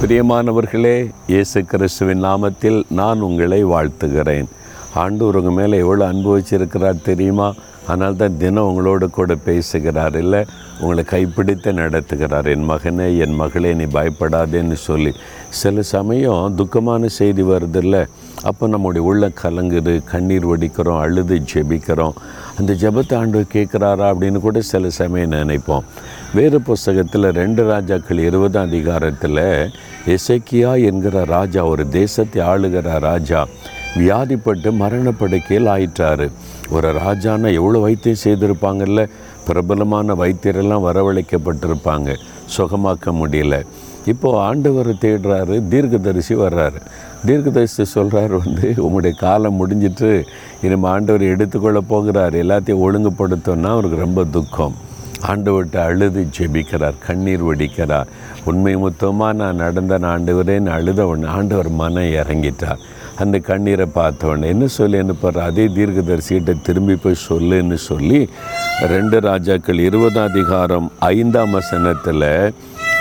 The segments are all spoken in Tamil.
பிரியமானவர்களே இயேசு கிறிஸ்துவின் நாமத்தில் நான் உங்களை வாழ்த்துகிறேன். ஆண்டவர் உங்கள் மேலே எவ்வளோ அனுபவிச்சிருக்கிறார் தெரியுமா? ஆனால் தான் தினம் உங்களோடு கூட பேசுகிறார். இல்லை உங்களை கைப்பிடித்து நடத்துகிறார். என் மகனே என் மகளே நீ பயப்படாதேன்னு சொல்லி. சில சமயம் துக்கமான செய்தி வருதில்ல அப்போ நம்முடைய உள்ள கலங்குது கண்ணீர் வடிக்கிறோம் அழுது ஜெபிக்கிறோம். அந்த ஜெபத்தை ஆண்டு கேட்குறாரா அப்படின்னு கூட சில சமயம் நினைப்போம். வேறு புஸ்தகத்தில் ரெண்டு ராஜாக்கள் இருபதாம் அதிகாரத்தில் எசேக்கியா என்கிற ராஜா ஒரு தேசத்தை ஆளுகிற ராஜா வியாதிப்பட்டு மரணப்படுக்கையில் ஆயிட்டாரு. ஒரு ராஜானா எவ்வளோ வைத்தியம் செய்திருப்பாங்கல்ல? பிரபலமான வைத்தியரெல்லாம் வரவழைக்கப்பட்டிருப்பாங்க. சுகமாக்க முடியல. இப்போது ஆண்டவர் தேடுறாரு தீர்க்கதரிசி வர்றாரு. தீர்க்கதரிசி சொல்கிறார் வந்து உங்களுடைய காலம் முடிஞ்சிட்டு இனிமேல் ஆண்டவர் எடுத்துக்கொள்ள போகிறார். எல்லாத்தையும் ஒழுங்குபடுத்தோன்னா அவருக்கு ரொம்ப துக்கம். ஆண்டவர்கிட்ட அழுது ஜெபிக்கிறார் கண்ணீர் வடிக்கிறார். உண்மை மொத்தமாக நான் நடந்த ஆண்டவரேன்னு அழுத உடனே ஆண்டவர் மனம் இறங்கிட்டார். அந்த கண்ணீரை பார்த்தவொடனே என்ன சொல்லி அனுப்புற அதே தீர்க்கதரிசிகிட்ட திரும்பி போய் சொல்லுன்னு சொல்லி ரெண்டு ராஜாக்கள் இருபதாம் அதிகாரம் ஐந்தாம் வசனத்தில்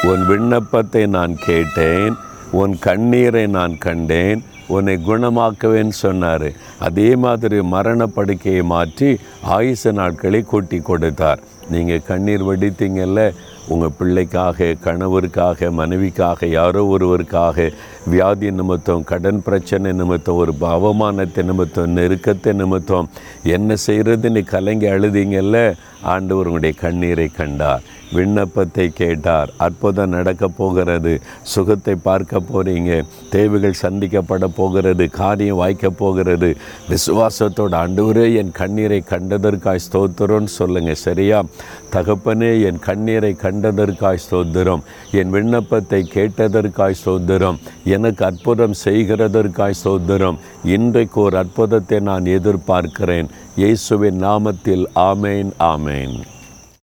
உன் விண்ணப்பத்தை நான் கேட்டேன் உன் கண்ணீரை நான் கண்டேன் உன்னை குணமாக்குவேன்னு சொன்னார். அதே மாதிரி மரண படுக்கையை மாற்றி ஆயுச நாட்களை கூட்டி கொடுத்தார். நீங்கள் கண்ணீர் வடித்தீங்கல்ல உங்கள் பிள்ளைக்காக கணவருக்காக மனைவிக்காக யாரோ ஒருவருக்காக வியாதி நிமித்தம் கடன் பிரச்சனை நிமித்தம் ஒரு அவமானத்தை நிமித்தம் நெருக்கத்தை நிமித்தம் என்ன செய்கிறதுன்னு கலங்கி அழுதிங்கல்ல? ஆண்டவர் உங்களுடைய கண்ணீரை கண்டார் விண்ணப்பத்தை கேட்டார் அற்புதம் நடக்க போகிறது சுகத்தை பார்க்க போகிறீங்க தேவைகள் சந்திக்கப்பட போகிறது காரியம் வாய்க்க போகிறது. விசுவாசத்தோட ஆண்டவரே என் கண்ணீரை கண்டதற்காய் ஸ்தோத்திரம்னு சொல்லுங்கள் சரியா? தகப்பனே என் கண்ணீரை கண்டதற்காய் ஸ்தோத்திரம் என் விண்ணப்பத்தை கேட்டதற்காய் ஸ்தோத்திரம் எனக்கு அற்புதம் செய்கிறதற்காய் சோதரம் இன்றைக்கு ஒரு அற்புதத்தை நான் எதிர்பார்க்கிறேன். இயேசுவின் நாமத்தில் ஆமேன் ஆமேன்.